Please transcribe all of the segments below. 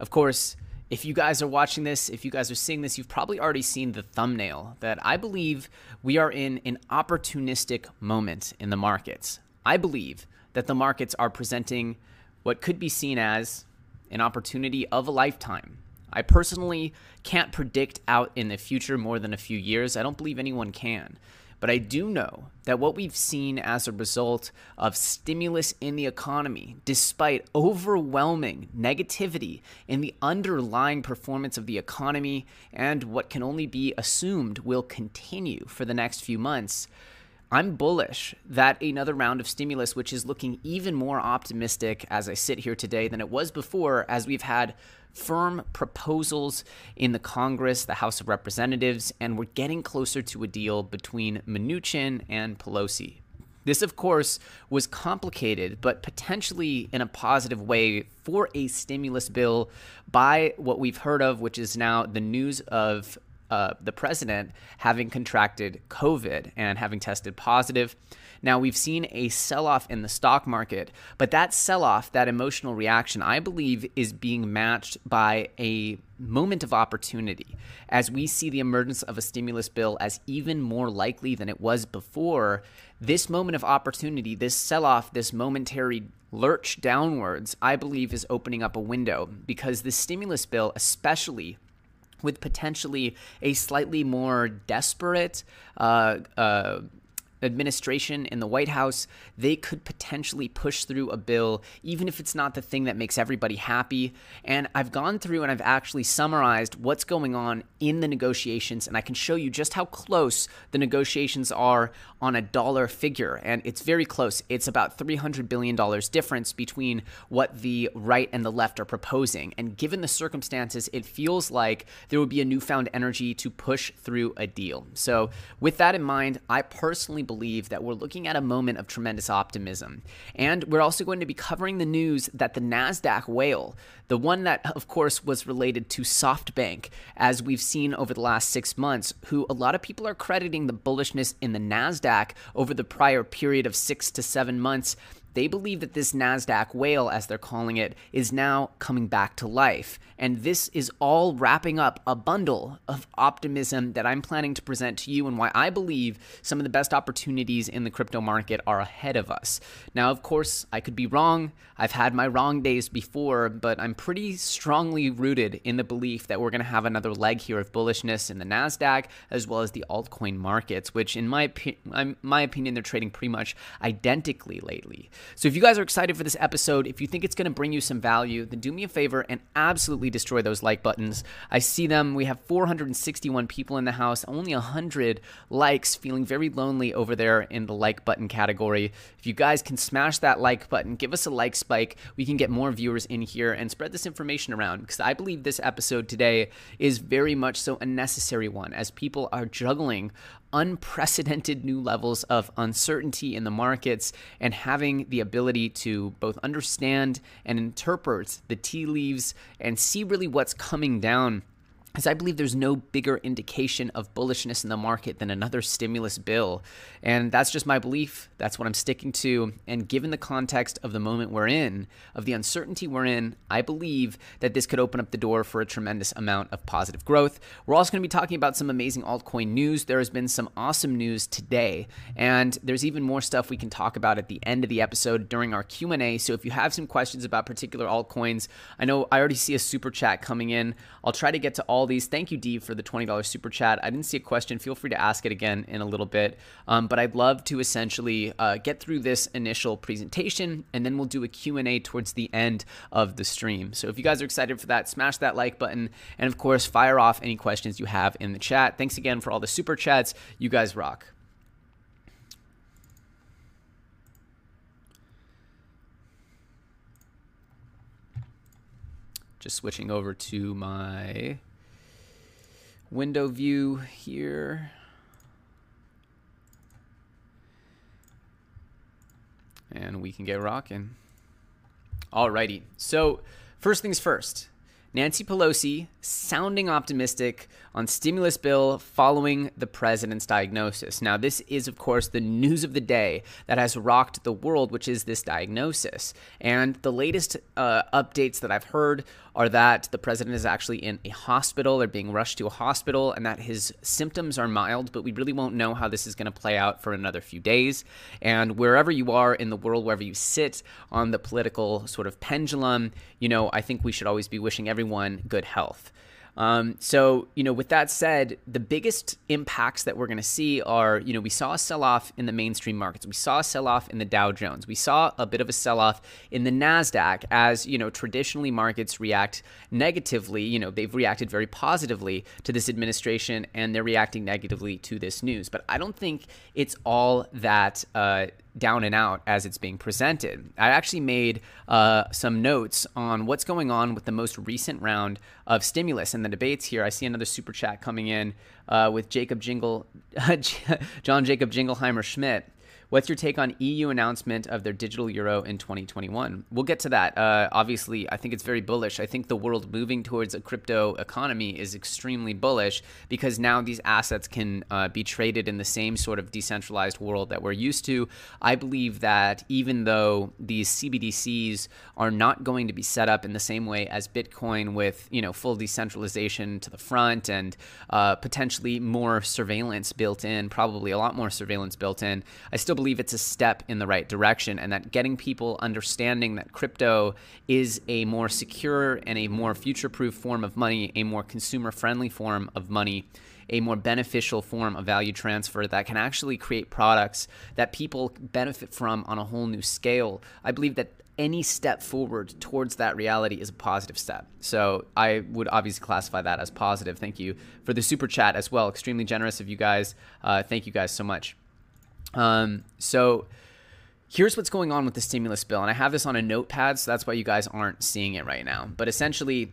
Of course, if you guys are watching this, if you guys are seeing this, you've probably already seen the thumbnail that I believe we are in an opportunistic moment in the markets. I believe that the markets are presenting what could be seen as an opportunity of a lifetime. I personally can't predict out in the future more than a few years. I don't believe anyone can. But I do know that what we've seen as a result of stimulus in the economy, despite overwhelming negativity in the underlying performance of the economy and what can only be assumed will continue for the next few months, I'm bullish that another round of stimulus, which is looking even more optimistic as I sit here today than it was before, as we've had firm proposals in the Congress, the House of Representatives, and we're getting closer to a deal between Mnuchin and Pelosi. This, of course, was complicated, but potentially in a positive way for a stimulus bill by what we've heard of, which is now the news of uh, the president having contracted COVID and having tested positive. Now, we've seen a sell off in the stock market, but that sell off, that emotional reaction, I believe is being matched by a moment of opportunity as we see the emergence of a stimulus bill as even more likely than it was before. This moment of opportunity, this sell off, this momentary lurch downwards, I believe is opening up a window because the stimulus bill, especially with potentially a slightly more desperate uh, uh, administration in the White House, they could potentially push through a bill, even if it's not the thing that makes everybody happy. And I've gone through and I've actually summarized what's going on in the negotiations, and I can show you just how close the negotiations are on a dollar figure. And it's very close. It's about $300 billion difference between what the right and the left are proposing. And given the circumstances, it feels like there would be a newfound energy to push through a deal. So, with that in mind, I personally believe that we're looking at a moment of tremendous optimism. And we're also going to be covering the news that the NASDAQ whale, the one that, of course, was related to SoftBank, as we've seen over the last six months, who a lot of people are crediting the bullishness in the NASDAQ over the prior period of six to seven months they believe that this NASDAQ whale, as they're calling it, is now coming back to life. And this is all wrapping up a bundle of optimism that I'm planning to present to you and why I believe some of the best opportunities in the crypto market are ahead of us. Now, of course, I could be wrong. I've had my wrong days before, but I'm pretty strongly rooted in the belief that we're going to have another leg here of bullishness in the NASDAQ as well as the altcoin markets, which, in my, my opinion, they're trading pretty much identically lately. So if you guys are excited for this episode, if you think it's going to bring you some value, then do me a favor and absolutely destroy those like buttons. I see them. We have 461 people in the house, only 100 likes, feeling very lonely over there in the like button category. If you guys can smash that like button, give us a like spike, we can get more viewers in here and spread this information around because I believe this episode today is very much so a necessary one as people are juggling unprecedented new levels of uncertainty in the markets and having the ability to both understand and interpret the tea leaves and see really what's coming down as I believe there's no bigger indication of bullishness in the market than another stimulus bill. And that's just my belief. That's what I'm sticking to. And given the context of the moment we're in, of the uncertainty we're in, I believe that this could open up the door for a tremendous amount of positive growth. We're also going to be talking about some amazing altcoin news. There has been some awesome news today, and there's even more stuff we can talk about at the end of the episode during our Q&A. So if you have some questions about particular altcoins, I know I already see a super chat coming in. I'll try to get to all all these. Thank you, D, for the $20 super chat. I didn't see a question. Feel free to ask it again in a little bit. Um, but I'd love to essentially uh, get through this initial presentation, and then we'll do a Q&A towards the end of the stream. So if you guys are excited for that, smash that like button. And of course, fire off any questions you have in the chat. Thanks again for all the super chats. You guys rock. just switching over to my window view here. And we can get rocking. Alrighty. So, first things first. Nancy Pelosi sounding optimistic on stimulus bill following the president's diagnosis. Now, this is, of course, the news of the day that has rocked the world, which is this diagnosis. And the latest uh, updates that I've heard are that the president is actually in a hospital or being rushed to a hospital and that his symptoms are mild, but we really won't know how this is going to play out for another few days. And wherever you are in the world, wherever you sit on the political sort of pendulum, you know, I think we should always be wishing everyone good health. Um, so, you know, with that said, the biggest impacts that we're going to see are, you know, we saw a sell off in the mainstream markets. We saw a sell off in the Dow Jones. We saw a bit of a sell off in the NASDAQ as, you know, traditionally markets react negatively. You know, they've reacted very positively to this administration and they're reacting negatively to this news. But I don't think it's all that. Uh, down and out as it's being presented. I actually made uh, some notes on what's going on with the most recent round of stimulus and the debates here. I see another super chat coming in uh, with Jacob Jingle, John Jacob Jingleheimer Schmidt. What's your take on EU announcement of their digital euro in 2021? We'll get to that. Uh, obviously, I think it's very bullish. I think the world moving towards a crypto economy is extremely bullish because now these assets can uh, be traded in the same sort of decentralized world that we're used to. I believe that even though these CBDCs are not going to be set up in the same way as Bitcoin with you know full decentralization to the front and uh, potentially more surveillance built in, probably a lot more surveillance built in, I still believe it's a step in the right direction and that getting people understanding that crypto is a more secure and a more future proof form of money, a more consumer friendly form of money a more beneficial form of value transfer that can actually create products that people benefit from on a whole new scale. I believe that any step forward towards that reality is a positive step. So I would obviously classify that as positive. Thank you for the super chat as well. Extremely generous of you guys. Uh, thank you guys so much. Um, so here's what's going on with the stimulus bill. And I have this on a notepad, so that's why you guys aren't seeing it right now. But essentially,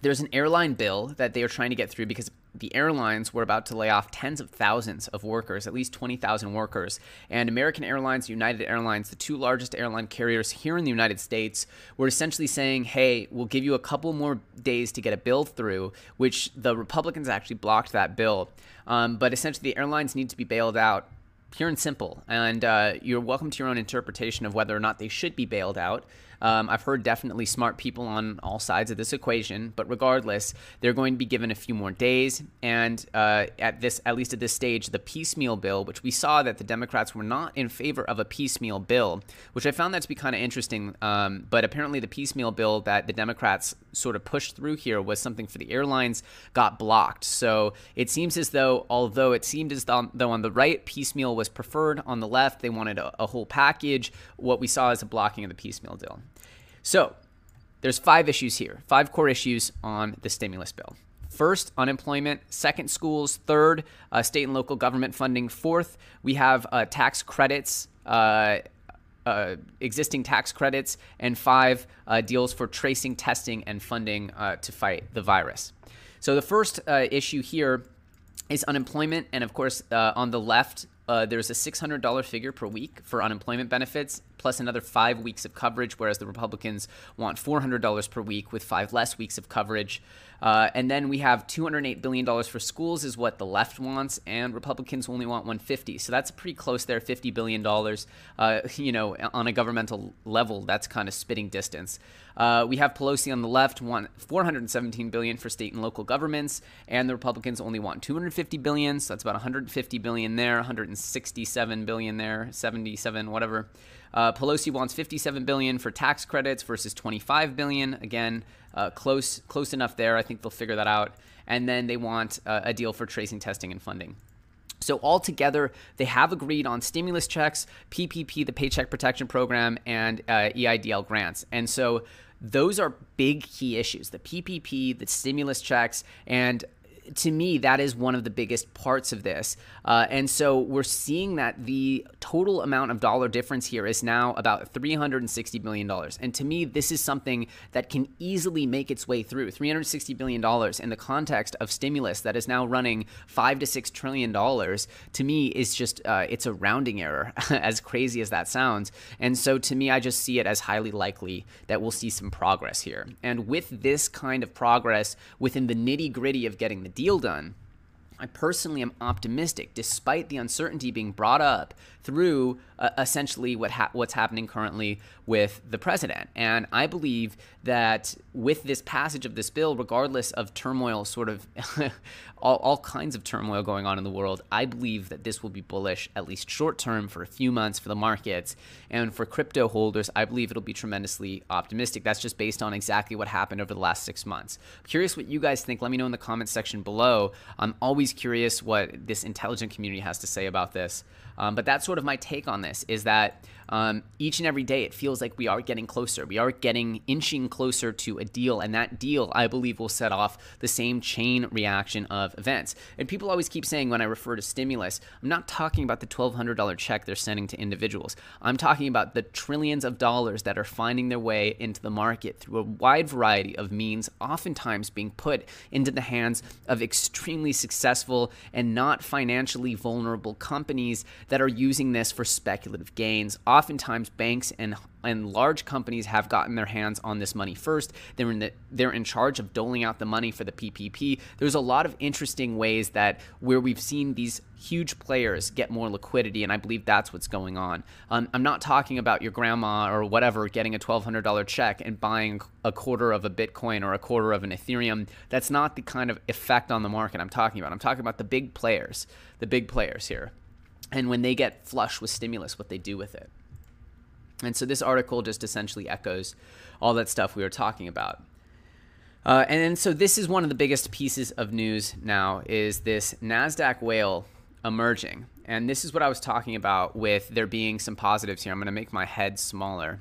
there's an airline bill that they are trying to get through because the airlines were about to lay off tens of thousands of workers, at least 20,000 workers. And American Airlines, United Airlines, the two largest airline carriers here in the United States, were essentially saying, hey, we'll give you a couple more days to get a bill through, which the Republicans actually blocked that bill. Um, but essentially, the airlines need to be bailed out pure and simple. And uh, you're welcome to your own interpretation of whether or not they should be bailed out. Um, I've heard definitely smart people on all sides of this equation, but regardless, they're going to be given a few more days. And uh, at this, at least at this stage, the piecemeal bill, which we saw that the Democrats were not in favor of a piecemeal bill, which I found that to be kind of interesting. Um, but apparently, the piecemeal bill that the Democrats sort of pushed through here was something for the airlines got blocked. So it seems as though, although it seemed as though, on the right piecemeal was preferred, on the left they wanted a, a whole package. What we saw is a blocking of the piecemeal deal. So there's five issues here, five core issues on the stimulus bill. First, unemployment. Second, schools. Third, uh, state and local government funding. Fourth, we have uh, tax credits. Uh, uh existing tax credits, and five uh, deals for tracing, testing, and funding uh, to fight the virus. So, the first issue here is unemployment. And of course, on the left, there's a $600 figure per week for unemployment benefits plus another five weeks of coverage, whereas the Republicans want $400 per week with five less weeks of coverage. Uh, and then we have $208 billion for schools is what the left wants, and Republicans only want 150. So that's pretty close there, $50 billion. Uh, you know, on a governmental level, that's kind of spitting distance. Uh, we have Pelosi on the left want 417 billion for state and local governments, and the Republicans only want 250 billion. So that's about 150 billion there, 167 billion there, 77 whatever. Uh, Pelosi wants 57 billion for tax credits versus 25 billion. Again, uh, close close enough there. I think they'll figure that out. And then they want uh, a deal for tracing, testing, and funding. So altogether, they have agreed on stimulus checks, PPP, the Paycheck Protection Program, and uh, EIDL grants. And so those are big key issues: the PPP, the stimulus checks, and to me, that is one of the biggest parts of this. Uh, and so we're seeing that the total amount of dollar difference here is now about $360 billion. And to me, this is something that can easily make its way through. $360 billion in the context of stimulus that is now running five to six trillion dollars, to me, is just, uh, it's a rounding error, as crazy as that sounds. And so to me, I just see it as highly likely that we'll see some progress here. And with this kind of progress within the nitty gritty of getting the deal done, I personally am optimistic, despite the uncertainty being brought up through uh, essentially what ha- what's happening currently with the president. And I believe that with this passage of this bill, regardless of turmoil, sort of all, all kinds of turmoil going on in the world, I believe that this will be bullish, at least short term, for a few months for the markets. And for crypto holders, I believe it'll be tremendously optimistic. That's just based on exactly what happened over the last six months. I'm curious what you guys think. Let me know in the comments section below. I'm always curious what this intelligent community has to say about this. Um, but that's sort of my take on this is that um, each and every day it feels like we are getting closer. We are getting inching closer to a deal, and that deal, I believe, will set off the same chain reaction of events. And people always keep saying when I refer to stimulus, I'm not talking about the $1,200 check they're sending to individuals. I'm talking about the trillions of dollars that are finding their way into the market through a wide variety of means, oftentimes being put into the hands of extremely successful and not financially vulnerable companies that are using this for speculative gains. Oftentimes, banks and and large companies have gotten their hands on this money first. They're in the, they're in charge of doling out the money for the PPP. There's a lot of interesting ways that where we've seen these huge players get more liquidity, and I believe that's what's going on. Um, I'm not talking about your grandma or whatever getting a $1,200 check and buying a quarter of a Bitcoin or a quarter of an Ethereum. That's not the kind of effect on the market I'm talking about. I'm talking about the big players, the big players here and when they get flush with stimulus, what they do with it. And so this article just essentially echoes all that stuff we were talking about. Uh, and so this is one of the biggest pieces of news now is this Nasdaq whale emerging. And this is what I was talking about with there being some positives here. I'm going to make my head smaller.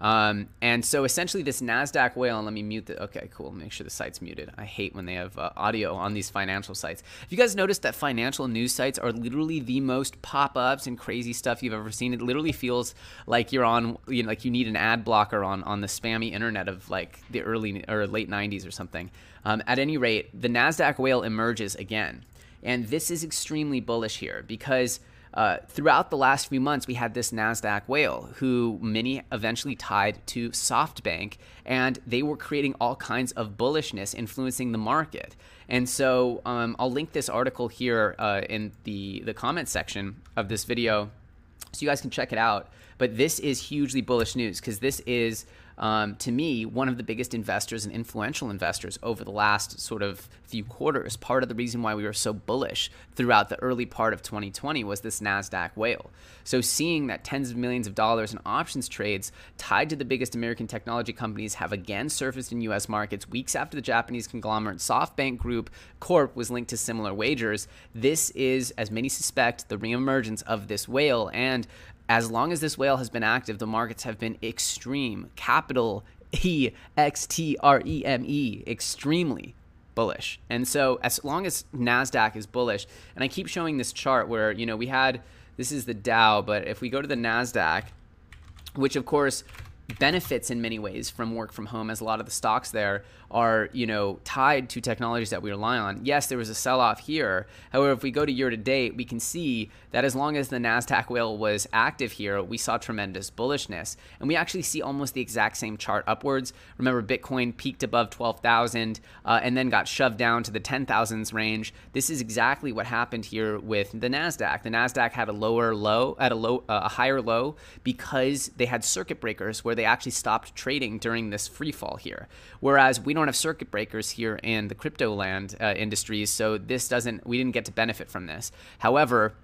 Um, and so essentially, this NASDAQ whale, and let me mute the. Okay, cool. Make sure the site's muted. I hate when they have uh, audio on these financial sites. If you guys noticed that financial news sites are literally the most pop ups and crazy stuff you've ever seen? It literally feels like you're on, you know, like you need an ad blocker on, on the spammy internet of like the early or late 90s or something. Um, at any rate, the NASDAQ whale emerges again. And this is extremely bullish here because uh, throughout the last few months, we had this NASDAQ whale who many eventually tied to SoftBank, and they were creating all kinds of bullishness influencing the market. And so um, I'll link this article here uh, in the, the comment section of this video so you guys can check it out. But this is hugely bullish news because this is um, to me, one of the biggest investors and influential investors over the last sort of few quarters. Part of the reason why we were so bullish throughout the early part of 2020 was this NASDAQ whale. So, seeing that tens of millions of dollars in options trades tied to the biggest American technology companies have again surfaced in US markets weeks after the Japanese conglomerate SoftBank Group Corp was linked to similar wagers, this is, as many suspect, the reemergence of this whale. And as long as this whale has been active, the markets have been extreme, capital E X T R E M E, extremely bullish. And so as long as Nasdaq is bullish, and I keep showing this chart where, you know, we had this is the Dow, but if we go to the Nasdaq, which of course benefits in many ways from work from home as a lot of the stocks there are you know tied to technologies that we rely on. Yes there was a sell-off here. However if we go to year to date we can see that as long as the nasdaq whale was active here we saw tremendous bullishness. And we actually see almost the exact same chart upwards. Remember bitcoin peaked above 12000 uh, and then got shoved down to the 10000s range. This is exactly what happened here with the nasdaq. The nasdaq had a lower low at a low uh, a higher low because they had circuit breakers where they actually stopped trading during this free fall here. Whereas we don't have circuit breakers here in the crypto land uh, industries, so this doesn't, we didn't get to benefit from this. However,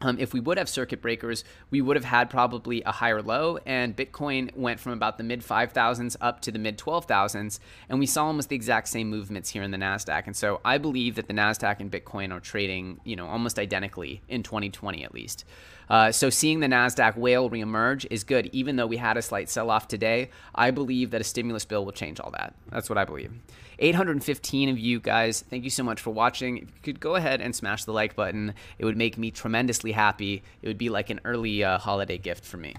um, if we would have circuit breakers, we would have had probably a higher low, and Bitcoin went from about the mid 5,000s up to the mid 12,000s, and we saw almost the exact same movements here in the Nasdaq. And so I believe that the Nasdaq and Bitcoin are trading, you know, almost identically in 2020 at least. Uh, so seeing the Nasdaq whale reemerge is good, even though we had a slight sell-off today. I believe that a stimulus bill will change all that. That's what I believe. 815 of you guys, thank you so much for watching. If you could go ahead and smash the like button, it would make me tremendously happy. It would be like an early uh, holiday gift for me.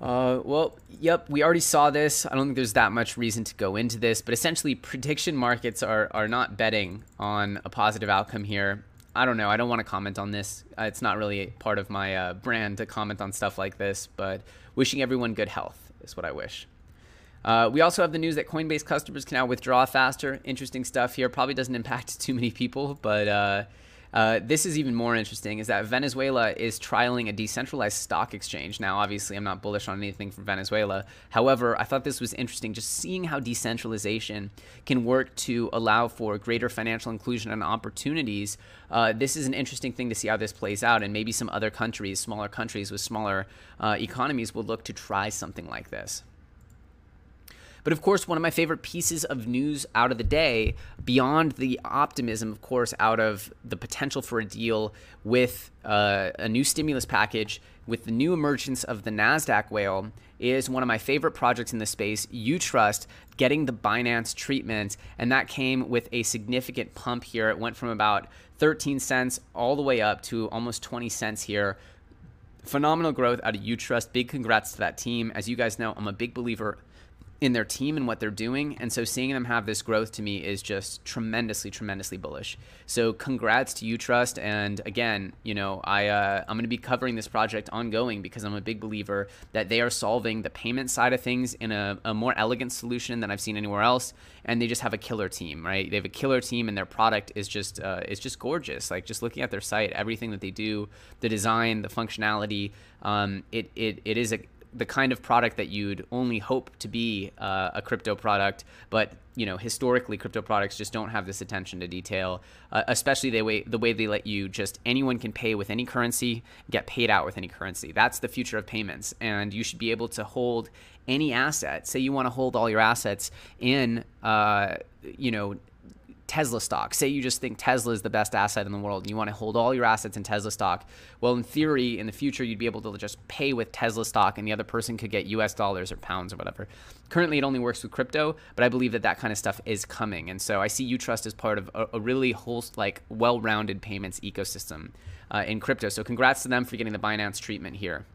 Uh, well, yep, we already saw this. I don't think there's that much reason to go into this, but essentially, prediction markets are, are not betting on a positive outcome here. I don't know. I don't want to comment on this. Uh, it's not really part of my uh, brand to comment on stuff like this, but wishing everyone good health is what I wish. Uh, we also have the news that Coinbase customers can now withdraw faster. Interesting stuff here. Probably doesn't impact too many people, but uh, this is even more interesting is that Venezuela is trialing a decentralized stock exchange. Now, obviously, I'm not bullish on anything from Venezuela. However, I thought this was interesting just seeing how decentralization can work to allow for greater financial inclusion and opportunities. Uh, this is an interesting thing to see how this plays out, and maybe some other countries, smaller countries with smaller uh, economies, will look to try something like this. But of course, one of my favorite pieces of news out of the day, beyond the optimism, of course, out of the potential for a deal with uh, a new stimulus package, with the new emergence of the NASDAQ whale, is one of my favorite projects in the space, Utrust, getting the Binance treatment. And that came with a significant pump here. It went from about 13 cents all the way up to almost 20 cents here phenomenal growth out of Utrust. Big congrats to that team. As you guys know, I'm a big believer in their team and what they're doing. And so seeing them have this growth to me is just tremendously, tremendously bullish. So congrats to Utrust. And again, you know, I, uh, I'm going to be covering this project ongoing because I'm a big believer that they are solving the payment side of things in a, a more elegant solution than I've seen anywhere else. And they just have a killer team, right? They have a killer team and their product is just, uh, is just gorgeous. Like just looking at their site, everything that they do, the design, the functionality, um, it, it, it is a, the kind of product that you'd only hope to be uh, a crypto product, but you know historically crypto products just don't have this attention to detail, uh, especially the way the way they let you just anyone can pay with any currency, get paid out with any currency. That's the future of payments, and you should be able to hold any asset. Say you want to hold all your assets in, uh, you know Tesla stock. Say you just think Tesla is the best asset in the world and you want to hold all your assets in Tesla stock. Well, in theory, in the future, you'd be able to just pay with Tesla stock and the other person could get US dollars or pounds or whatever. Currently, it only works with crypto, but I believe that that kind of stuff is coming. And so I see Utrust as part of a, a really whole, like, well rounded payments ecosystem uh, in crypto. So congrats to them for getting the Binance treatment here.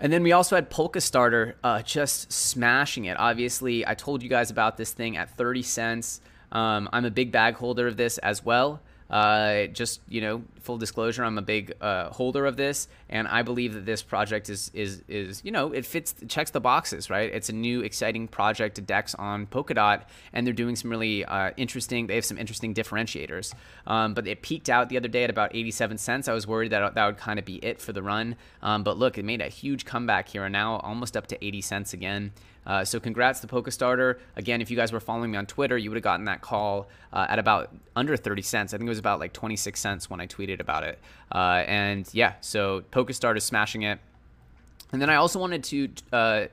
And then we also had Polkastarter uh, just smashing it. Obviously, I told you guys about this thing at 30 cents. Um, I'm a big bag holder of this as well. Uh, just you know, full disclosure, I'm a big uh, holder of this, and I believe that this project is is is you know it fits checks the boxes, right? It's a new exciting project, to Dex on Polkadot, and they're doing some really uh, interesting. They have some interesting differentiators. Um, but it peaked out the other day at about 87 cents. I was worried that that would kind of be it for the run, um, but look, it made a huge comeback here, and now almost up to 80 cents again. Uh, so congrats to Polkastarter. Again, if you guys were following me on Twitter, you would have gotten that call uh, at about under 30 cents. I think it was about like 26 cents when I tweeted about it. Uh, and yeah, so Polkastarter is smashing it. And then I also wanted to, uh,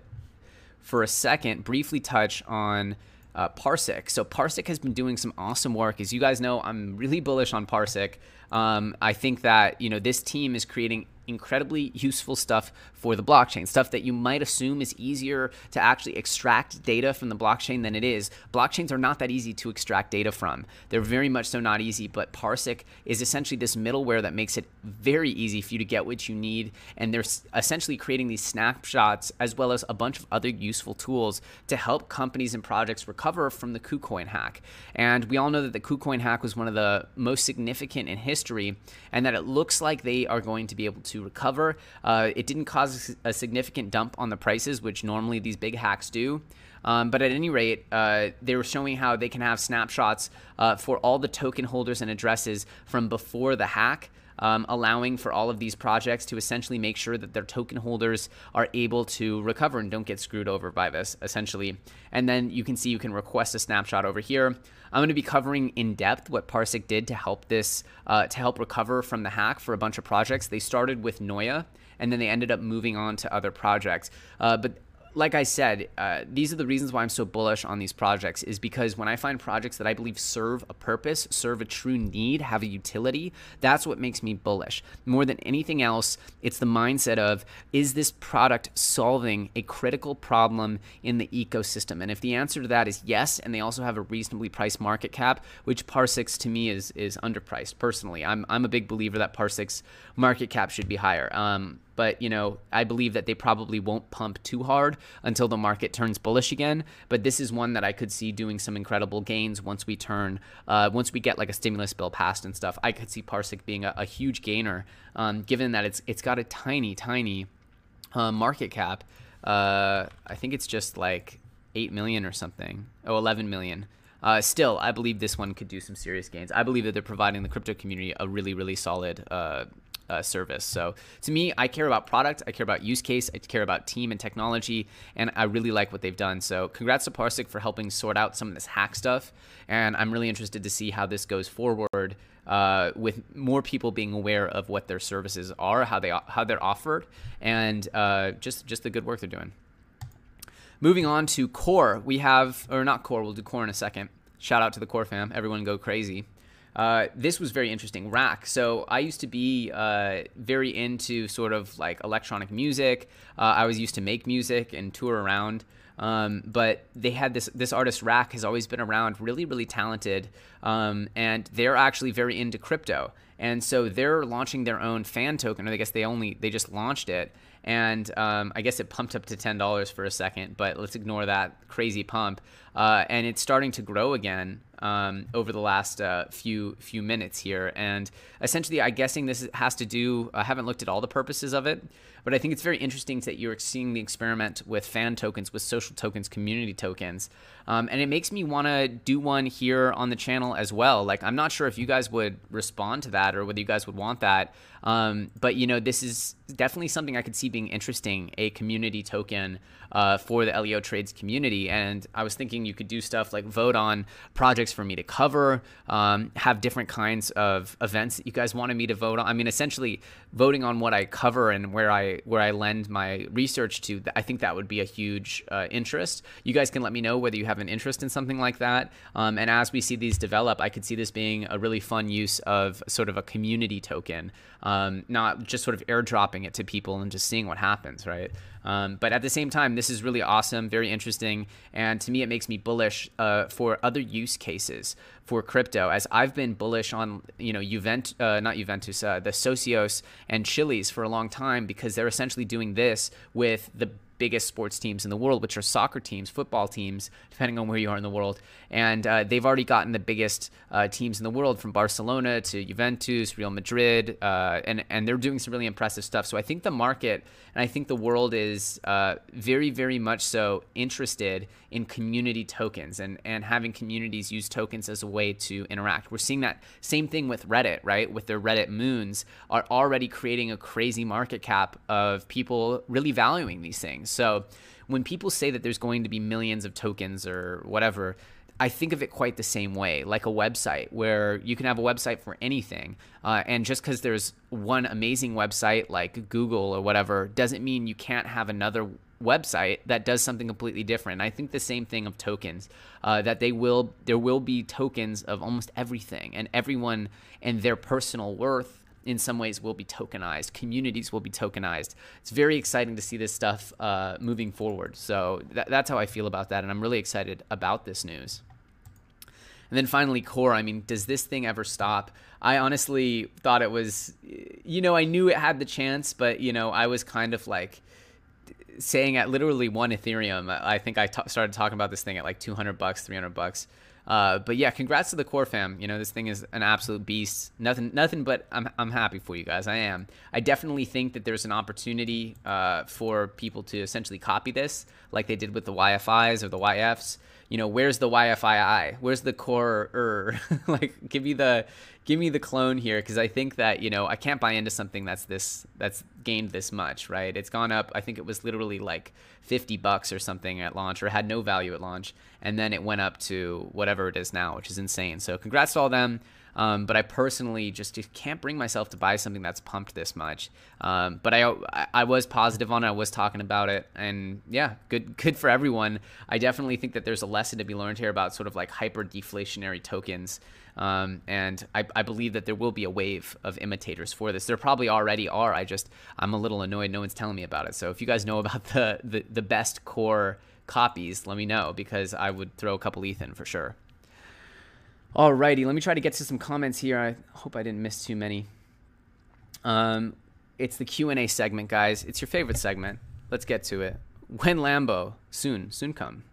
for a second, briefly touch on uh, Parsec. So Parsec has been doing some awesome work. As you guys know, I'm really bullish on Parsec. Um, I think that you know this team is creating incredibly useful stuff for the blockchain, stuff that you might assume is easier to actually extract data from the blockchain than it is. Blockchains are not that easy to extract data from. They're very much so not easy, but Parsec is essentially this middleware that makes it very easy for you to get what you need. And they're essentially creating these snapshots as well as a bunch of other useful tools to help companies and projects recover from the KuCoin hack. And we all know that the KuCoin hack was one of the most significant in history, and that it looks like they are going to be able to recover. Uh, it didn't cause a significant dump on the prices, which normally these big hacks do. Um, but at any rate, uh, they were showing how they can have snapshots uh, for all the token holders and addresses from before the hack. Um, allowing for all of these projects to essentially make sure that their token holders are able to recover and don't get screwed over by this, essentially. And then you can see you can request a snapshot over here. I'm going to be covering in depth what Parsec did to help this, uh, to help recover from the hack for a bunch of projects. They started with Noya, and then they ended up moving on to other projects. Uh, but like I said, uh, these are the reasons why I'm so bullish on these projects is because when I find projects that I believe serve a purpose, serve a true need, have a utility, that's what makes me bullish. More than anything else, it's the mindset of is this product solving a critical problem in the ecosystem? And if the answer to that is yes, and they also have a reasonably priced market cap, which Parsec's to me is is underpriced personally. I'm I'm a big believer that Parsec's market cap should be higher. Um, but you know i believe that they probably won't pump too hard until the market turns bullish again but this is one that i could see doing some incredible gains once we turn uh, once we get like a stimulus bill passed and stuff i could see parsec being a, a huge gainer um, given that it's it's got a tiny tiny uh, market cap Uh, I think it's just like 8 million or something. Oh, 11 million. Uh, still, I believe this one could do some serious gains. I believe that they're providing the crypto community a really, really solid uh, uh, service. So to me, I care about product, I care about use case, I care about team and technology, and I really like what they've done. So congrats to Parsec for helping sort out some of this hack stuff, and I'm really interested to see how this goes forward. Uh, with more people being aware of what their services are, how they how they're offered, and uh, just just the good work they're doing. Moving on to core, we have or not core. We'll do core in a second. Shout out to the core fam. Everyone go crazy. Uh, this was very interesting. RAC. So I used to be uh, very into sort of like electronic music. Uh, I was used to make music and tour around. Um, but they had this this artist RAC has always been around, really really talented, um, and they're actually very into crypto. And so they're launching their own fan token, or I guess they only they just launched it, and um, I guess it pumped up to ten dollars for a second, but let's ignore that crazy pump. Uh, and it's starting to grow again um, over the last uh, few few minutes here. And essentially, I'm guessing this has to do. I haven't looked at all the purposes of it, but I think it's very interesting that you're seeing the experiment with fan tokens, with social tokens, community tokens, um, and it makes me want to do one here on the channel as well. Like, I'm not sure if you guys would respond to that or whether you guys would want that. Um, but you know, this is definitely something I could see being interesting, a community token uh, for the Elio Trades community. And I was thinking you could do stuff like vote on projects for me to cover, um, have different kinds of events that you guys wanted me to vote on. I mean, essentially voting on what I cover and where I where I lend my research to. I think that would be a huge uh, interest. You guys can let me know whether you have an interest in something like that. Um, and as we see these develop, I could see this being a really fun use of sort of a community token, um, not just sort of airdropping it to people and just seeing what happens, right? Um, but at the same time, this is really awesome, very interesting, and to me, it makes me bullish uh, for other use cases for crypto. As I've been bullish on, you know, Juvent, uh, not Juventus, uh, the Socios and Chiliz for a long time because they're essentially doing this with the biggest sports teams in the world, which are soccer teams, football teams, depending on where you are in the world. And uh, they've already gotten the biggest uh, teams in the world from Barcelona to Juventus, Real Madrid, uh, and, and they're doing some really impressive stuff. So I think the market and I think the world is uh, very, very much so interested in community tokens and, and having communities use tokens as a way to interact. We're seeing that same thing with Reddit, right? With their Reddit moons, are already creating a crazy market cap of people really valuing these things. So when people say that there's going to be millions of tokens or whatever, I think of it quite the same way, like a website where you can have a website for anything. Uh, and just because there's one amazing website like Google or whatever doesn't mean you can't have another website that does something completely different. I think the same thing of tokens, uh, that they will there will be tokens of almost everything, and everyone and their personal worth in some ways will be tokenized. Communities will be tokenized. It's very exciting to see this stuff uh, moving forward. So th- that's how I feel about that, and I'm really excited about this news. And then finally, core. I mean, does this thing ever stop? I honestly thought it was, you know, I knew it had the chance, but you know, I was kind of like saying at literally one Ethereum. I think I t- started talking about this thing at like 200 bucks, 300 bucks. Uh, but yeah, congrats to the core fam. You know, this thing is an absolute beast. Nothing, nothing but I'm, I'm happy for you guys. I am. I definitely think that there's an opportunity uh, for people to essentially copy this, like they did with the YFIs or the YFs you know, where's the YFII? Where's the core? Er? like, give me the give me the clone here because I think that you know I can't buy into something that's this that's gained this much, right? It's gone up. I think it was literally like fifty bucks or something at launch, or had no value at launch, and then it went up to whatever it is now, which is insane. So congrats to all them. Um, but I personally just, can't bring myself to buy something that's pumped this much. Um, but I, I was positive on it. I was talking about it, and yeah, good good for everyone. I definitely think that there's a lesson to be learned here about sort of like hyper deflationary tokens. Um, and I, I, believe that there will be a wave of imitators for this. There probably already are. I just I'm a little annoyed. No one's telling me about it. So if you guys know about the the, the best core copies, let me know because I would throw a couple ETH in for sure. Alrighty, let me try to get to some comments here. I hope I didn't miss too many. Um, it's the Q and A segment, guys. It's your favorite segment. Let's get to it. When Lambo soon, soon come.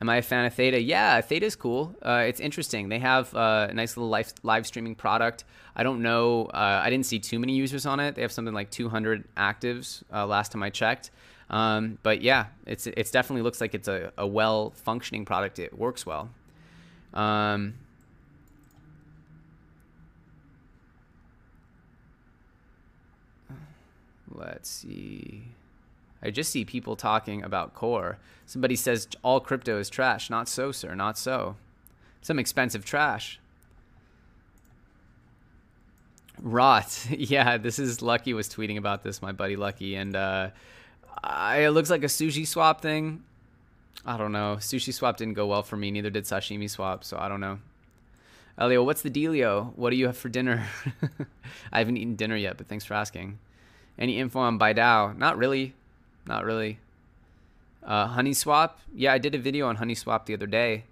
Am I a fan of Theta? Yeah, Theta is cool. Uh, it's interesting. They have uh, a nice little live, live streaming product. I don't know. Uh, I didn't see too many users on it. They have something like 200 actives uh, last time I checked. Um, but yeah, it's it's definitely looks like it's a, a well functioning product. It works well. Um, let's see. I just see people talking about core. Somebody says all crypto is trash. Not so, sir. Not so. Some expensive trash. Rot. yeah, this is Lucky was tweeting about this, my buddy Lucky, and uh, I, it looks like a sushi swap thing. I don't know. Sushi swap didn't go well for me. Neither did sashimi swap, so I don't know. Elio, what's the dealio? What do you have for dinner? I haven't eaten dinner yet, but thanks for asking. Any info on Baidao? Not really. Not really. Uh, Honey Swap? Yeah, I did a video on Honey Swap the other day.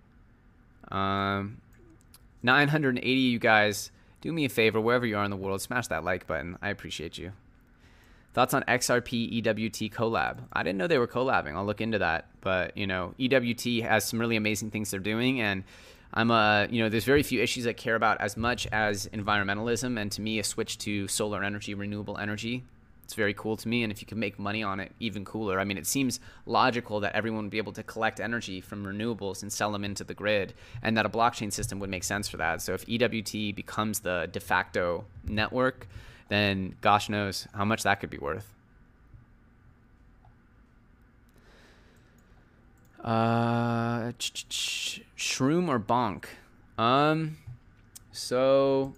Um, 980 you guys do me a favor, wherever you are in the world, smash that like button. I appreciate you. Thoughts on XRP EWT collab? I didn't know they were collabing. I'll look into that. But you know, EWT has some really amazing things they're doing, and I'm a you know, there's very few issues I care about as much as environmentalism, and to me, a switch to solar energy, renewable energy it's very cool to me. And if you can make money on it, even cooler. I mean, it seems logical that everyone would be able to collect energy from renewables and sell them into the grid, and that a blockchain system would make sense for that. So if EWT becomes the de facto network, then gosh knows how much that could be worth. Uh, shroom or bonk? Um, so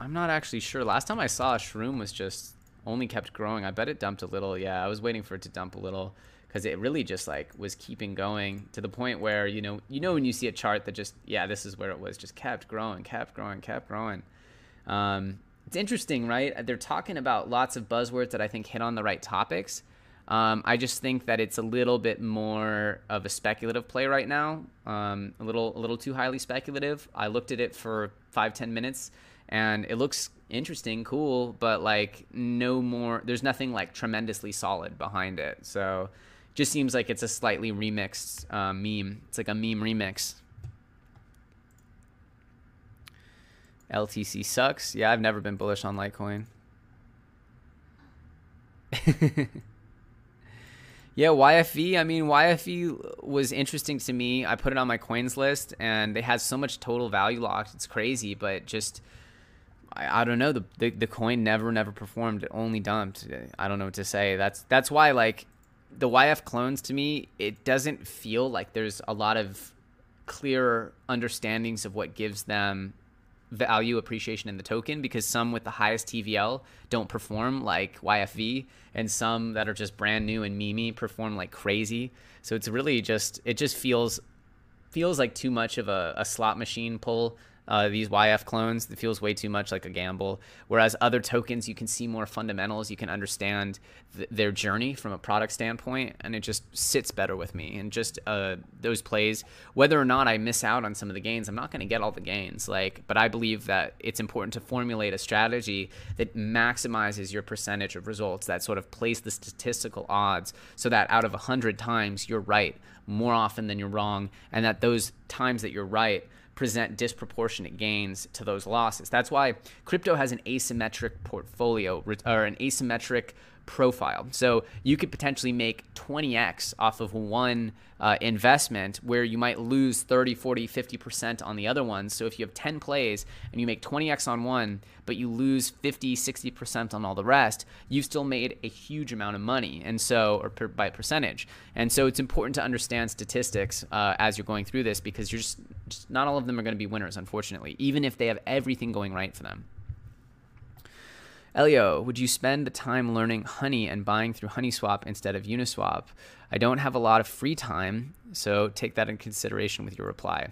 I'm not actually sure. Last time I saw a shroom was just only kept growing. I bet it dumped a little. Yeah, I was waiting for it to dump a little because it really just like was keeping going to the point where you know you know when you see a chart that just yeah this is where it was just kept growing, kept growing, kept growing. Um, it's interesting, right? They're talking about lots of buzzwords that I think hit on the right topics. Um, I just think that it's a little bit more of a speculative play right now, um, a little a little too highly speculative. I looked at it for five ten minutes, and it looks interesting, cool, but like no more. There's nothing like tremendously solid behind it. So, just seems like it's a slightly remixed uh, meme. It's like a meme remix. LTC sucks. Yeah, I've never been bullish on Litecoin. yeah, YFV. I mean, YFV was interesting to me. I put it on my coins list, and they had so much total value locked. It's crazy, but just I, I don't know. The, the the coin never never performed. It only dumped. I don't know what to say. That's that's why like the YF clones to me, it doesn't feel like there's a lot of clear understandings of what gives them value appreciation in the token because some with the highest TVL don't perform like YFV and some that are just brand new and mimi perform like crazy. So it's really just it just feels feels like too much of a, a slot machine pull uh, these YF clones. It feels way too much like a gamble. Whereas other tokens, you can see more fundamentals. You can understand th- their journey from a product standpoint, and it just sits better with me. And just uh, those plays, whether or not I miss out on some of the gains, I'm not going to get all the gains. Like, but I believe that it's important to formulate a strategy that maximizes your percentage of results. That sort of plays the statistical odds, so that out of hundred times you're right more often than you're wrong, and that those times that you're right present disproportionate gains to those losses. That's why crypto has an asymmetric portfolio or an asymmetric profile. So you could potentially make 20x off of one uh, investment where you might lose 30, 40, 50% on the other ones. So if you have 10 plays and you make 20x on one, but you lose 50, 60% on all the rest, you've still made a huge amount of money. And so, or per, by percentage. And so it's important to understand statistics uh, as you're going through this because you're just, just not all of them are going to be winners, unfortunately, even if they have everything going right for them. Elio, would you spend the time learning Honey and buying through HoneySwap instead of Uniswap? I don't have a lot of free time, so take that in consideration with your reply.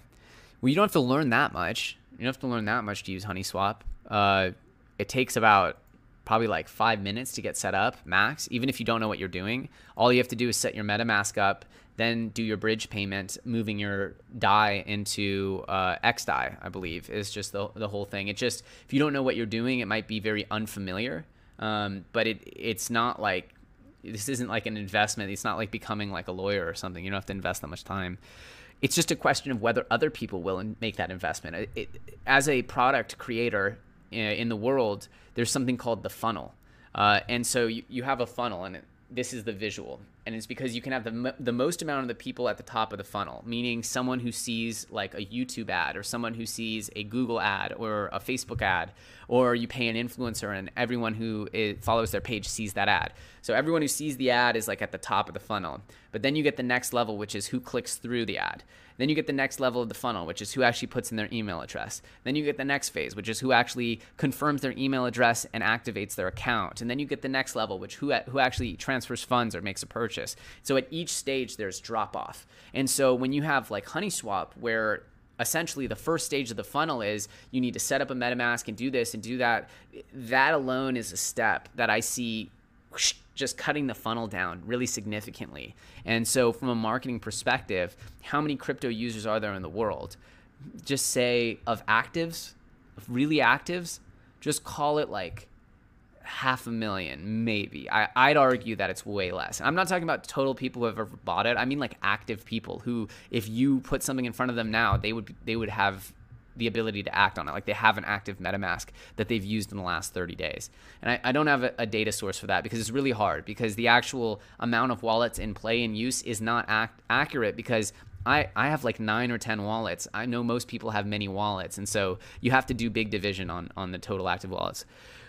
Well, you don't have to learn that much. You don't have to learn that much to use HoneySwap. Uh, it takes about probably like five minutes to get set up max. Even if you don't know what you're doing, all you have to do is set your MetaMask up, then do your bridge payment, moving your DAI into uh, XDAI, I believe, is just the, the whole thing. It just, if you don't know what you're doing, it might be very unfamiliar. Um, but it it's not like, this isn't like an investment. It's not like becoming like a lawyer or something. You don't have to invest that much time. It's just a question of whether other people will make that investment. It, as a product creator uh, in the world, there's something called the funnel. Uh, and so you, you have a funnel, and it, this is the visual and it's because you can have the, the most amount of the people at the top of the funnel, meaning someone who sees like a YouTube ad or someone who sees a Google ad or a Facebook ad, or you pay an influencer and everyone who is, follows their page sees that ad. So everyone who sees the ad is like at the top of the funnel. But then you get the next level, which is who clicks through the ad. Then you get the next level of the funnel, which is who actually puts in their email address. Then you get the next phase, which is who actually confirms their email address and activates their account. And then you get the next level, which who who actually transfers funds or makes a purchase. So at each stage there's drop off. And so when you have like HoneySwap where essentially the first stage of the funnel is you need to set up a MetaMask and do this and do that. That alone is a step that I see just cutting the funnel down really significantly. And so, from a marketing perspective, how many crypto users are there in the world? Just say of actives, of really actives, just call it like half a million, maybe. I, I'd argue that it's way less. I'm not talking about total people who have ever bought it. I mean like active people who, if you put something in front of them now, they would they would have the ability to act on it. Like they have an active MetaMask that they've used in the last 30 days. And I, I don't have a, a, data source for that because it's really hard because the actual amount of wallets in play and use is not act, accurate because I, I have like nine or 10 wallets. I know most people have many wallets. And so you have to do big division on, on the total active wallets.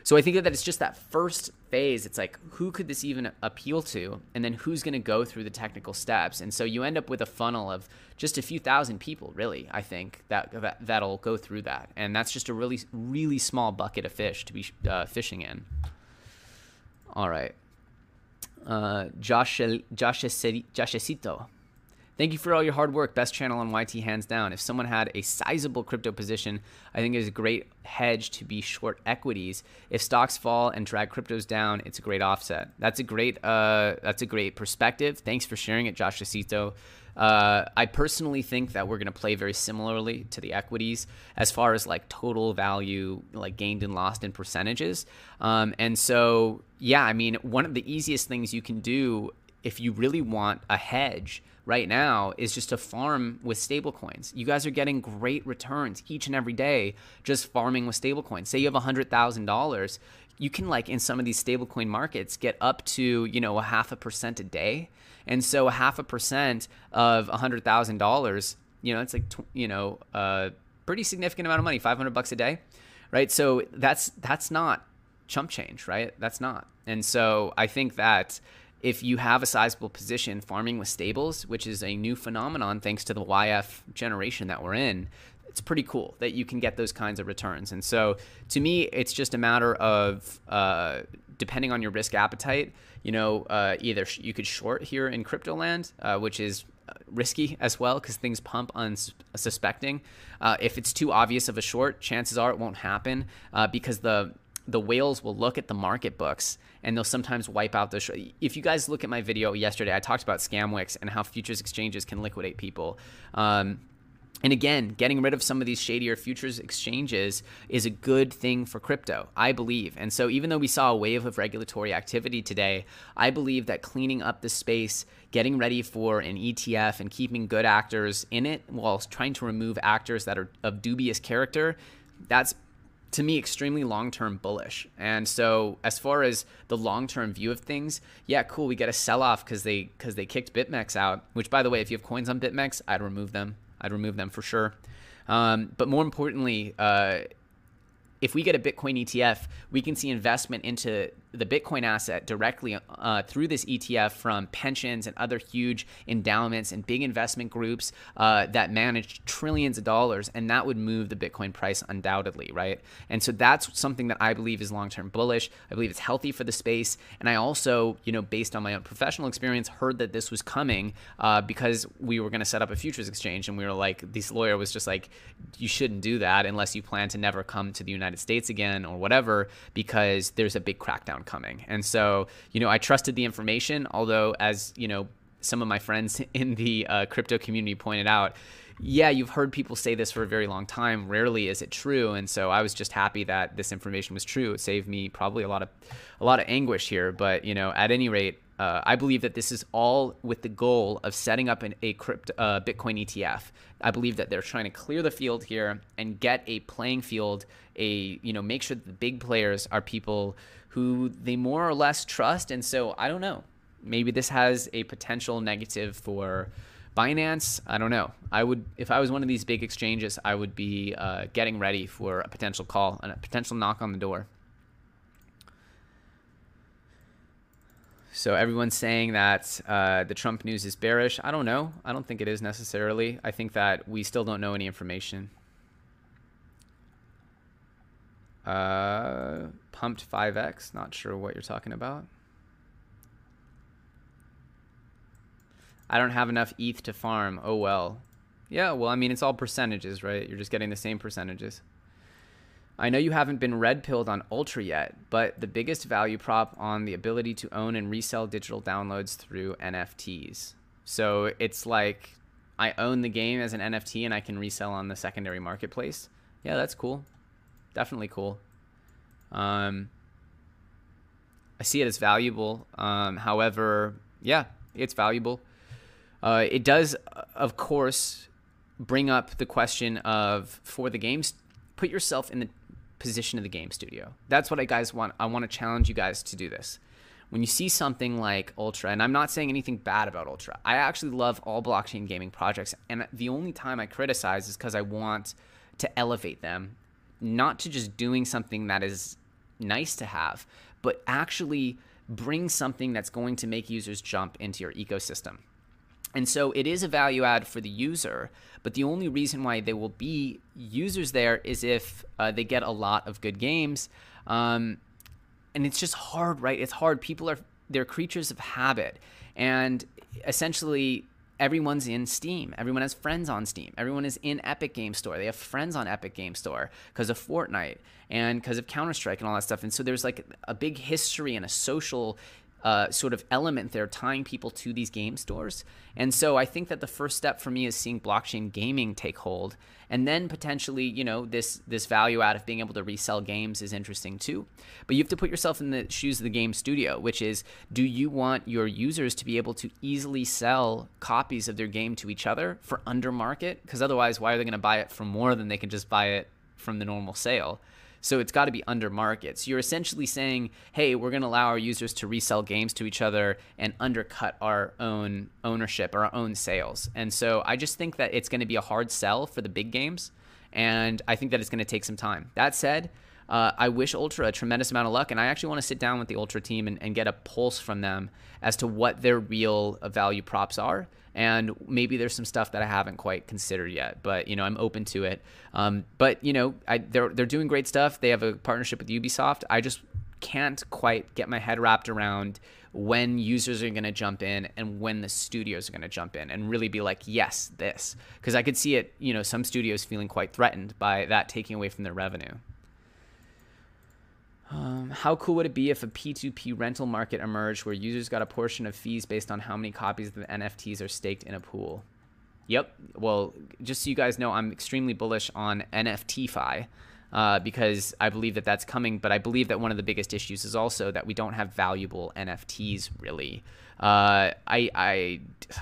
So I think that it's just that first phase. It's like, who could this even appeal to? And then who's going to go through the technical steps? And so you end up with a funnel of just a few thousand people, really, I think, that, that, that'll go through that. And that's just a really, really small bucket of fish to be uh, fishing in. All right. Uh, Josh, Josh, Joshesito Thank you for all your hard work. Best channel on YT, hands down. If someone had a sizable crypto position, I think it's a great hedge to be short equities. If stocks fall and drag cryptos down, it's a great offset. That's a great, uh, that's a great perspective. Thanks for sharing it, Josh Acito. Uh, I personally think that we're going to play very similarly to the equities as far as like total value, like gained and lost in percentages. Um, and so, yeah, I mean, one of the easiest things you can do if you really want a hedge right now is just to farm with stablecoins. You guys are getting great returns each and every day just farming with stablecoins. Say you have $100,000, you can like in some of these stablecoin markets get up to, you know, a half a percent a day. And so a half a percent of $100,000, you know, it's like, you know, a pretty significant amount of money, 500 bucks a day, right? So that's that's not chump change, right? That's not. And so I think that if you have a sizable position farming with stables, which is a new phenomenon thanks to the YF generation that we're in, it's pretty cool that you can get those kinds of returns. And so to me, it's just a matter of uh, depending on your risk appetite, you know, uh, either sh- you could short here in crypto land, uh, which is uh, risky as well because things pump unsuspecting. Uh, if it's too obvious of a short, chances are it won't happen uh, because the the whales will look at the market books and they'll sometimes wipe out the. Sh- if you guys look at my video yesterday, I talked about Scamwix and how futures exchanges can liquidate people. Um, and again, getting rid of some of these shadier futures exchanges is a good thing for crypto, I believe. And so, even though we saw a wave of regulatory activity today, I believe that cleaning up the space, getting ready for an ETF, and keeping good actors in it while trying to remove actors that are of dubious character, that's to me extremely long-term bullish. And so as far as the long-term view of things, yeah, cool, we get a sell-off cuz they cuz they kicked BitMEX out, which by the way, if you have coins on BitMEX, I'd remove them. I'd remove them for sure. Um, but more importantly, uh, if we get a Bitcoin ETF, we can see investment into the Bitcoin asset directly uh, through this ETF from pensions and other huge endowments and big investment groups uh, that manage trillions of dollars, and that would move the Bitcoin price undoubtedly, right? And so that's something that I believe is long-term bullish. I believe it's healthy for the space, and I also, you know, based on my own professional experience, heard that this was coming uh, because we were going to set up a futures exchange, and we were like, this lawyer was just like, you shouldn't do that unless you plan to never come to the United States again or whatever, because there's a big crackdown coming. And so, you know, I trusted the information, although, as, you know, some of my friends in the uh, crypto community pointed out, yeah, you've heard people say this for a very long time. Rarely is it true, and so I was just happy that this information was true. It saved me probably a lot of a lot of anguish here. But you know, at any rate, uh, I believe that this is all with the goal of setting up an, a crypto uh, Bitcoin ETF. I believe that they're trying to clear the field here and get a playing field. A you know, make sure that the big players are people who they more or less trust. And so I don't know. Maybe this has a potential negative for Binance. I don't know. I would, if I was one of these big exchanges, I would be uh, getting ready for a potential call and a potential knock on the door. So everyone's saying that uh, the Trump news is bearish. I don't know. I don't think it is necessarily. I think that we still don't know any information. Uh, pumped 5x. Not sure what you're talking about. I don't have enough ETH to farm. Oh well. Yeah, well, I mean, it's all percentages, right? You're just getting the same percentages. I know you haven't been red pilled on Ultra yet, but the biggest value prop on the ability to own and resell digital downloads through NFTs. So it's like I own the game as an NFT and I can resell on the secondary marketplace. Yeah, that's cool. Definitely cool. Um, I see it as valuable. Um, however, yeah, it's valuable. Uh, it does, of course, bring up the question of for the games, put yourself in the position of the game studio. That's what I guys want. I want to challenge you guys to do this. When you see something like Ultra, and I'm not saying anything bad about Ultra, I actually love all blockchain gaming projects. And the only time I criticize is because I want to elevate them, not to just doing something that is nice to have, but actually bring something that's going to make users jump into your ecosystem. And so it is a value add for the user, but the only reason why they will be users there is if uh, they get a lot of good games. Um, and it's just hard, right? It's hard. People are they're creatures of habit, and essentially everyone's in Steam. Everyone has friends on Steam. Everyone is in Epic Game Store. They have friends on Epic Game Store because of Fortnite and because of Counter Strike and all that stuff. And so there's like a big history and a social uh, sort of element there tying people to these game stores. And so I think that the first step for me is seeing blockchain gaming take hold, and then potentially, you know, this this value out of being able to resell games is interesting too. But you have to put yourself in the shoes of the game studio, which is, do you want your users to be able to easily sell copies of their game to each other for under market? Because otherwise, why are they going to buy it for more than they can just buy it from the normal sale? So it's got to be under market. So you're essentially saying, hey, we're going to allow our users to resell games to each other and undercut our own ownership, or our own sales. And so I just think that it's going to be a hard sell for the big games. And I think that it's going to take some time. That said, uh, I wish Ultra a tremendous amount of luck, and I actually want to sit down with the Ultra team and, and get a pulse from them as to what their real value props are and maybe there's some stuff that I haven't quite considered yet, but you know I'm open to it. Um, but you know I, they're they're doing great stuff. They have a partnership with Ubisoft. I just can't quite get my head wrapped around when users are going to jump in and when the studios are going to jump in and really be like yes this because i could see it you know some studios feeling quite threatened by that taking away from their revenue um, how cool would it be if a P2P rental market emerged where users got a portion of fees based on how many copies of the NFTs are staked in a pool? Yep. Well, just so you guys know, I'm extremely bullish on NFTFi uh, because I believe that that's coming. But I believe that one of the biggest issues is also that we don't have valuable NFTs really. Uh, I, I,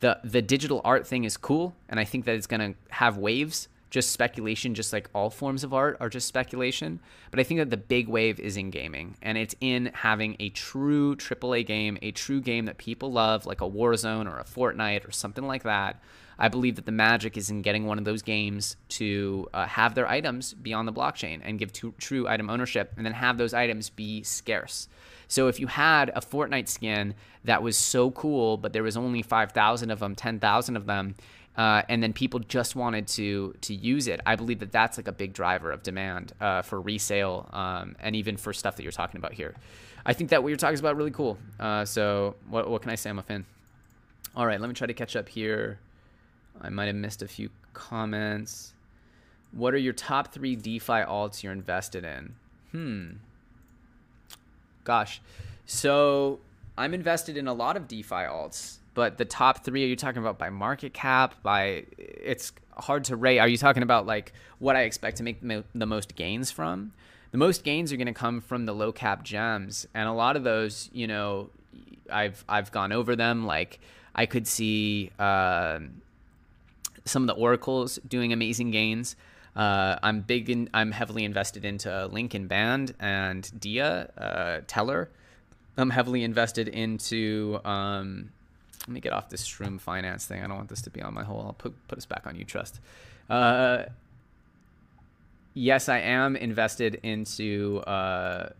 the the digital art thing is cool, and I think that it's gonna have waves just speculation, just like all forms of art are just speculation. But I think that the big wave is in gaming, and it's in having a true AAA game, a true game that people love, like a Warzone or a Fortnite or something like that. I believe that the magic is in getting one of those games to uh, have their items be on the blockchain and give to, true item ownership, and then have those items be scarce. So if you had a Fortnite skin that was so cool, but there was only 5,000 of them, 10,000 of them, uh, and then people just wanted to to use it. I believe that that's like a big driver of demand uh, for resale um, and even for stuff that you're talking about here. I think that what you're talking about really cool. Uh, so what what can I say? I'm a fan. All right, let me try to catch up here. I might have missed a few comments. What are your top three DeFi alts you're invested in? Hmm. Gosh, so I'm invested in a lot of DeFi alts but the top three are you talking about by market cap by it's hard to rate. Are you talking about like what i expect to make the most gains from? The most gains are going to come from the low cap gems and a lot of those you know i've i've gone over them like i could see uh, some of the oracles doing amazing gains. Uh, i'm big in i'm heavily invested into link and band and dia uh, teller. I'm heavily invested into. Um, let me get off this Shroom Finance thing. I don't want this to be on my whole. I'll put put us back on UTrust. Uh, yes, I am invested into uh,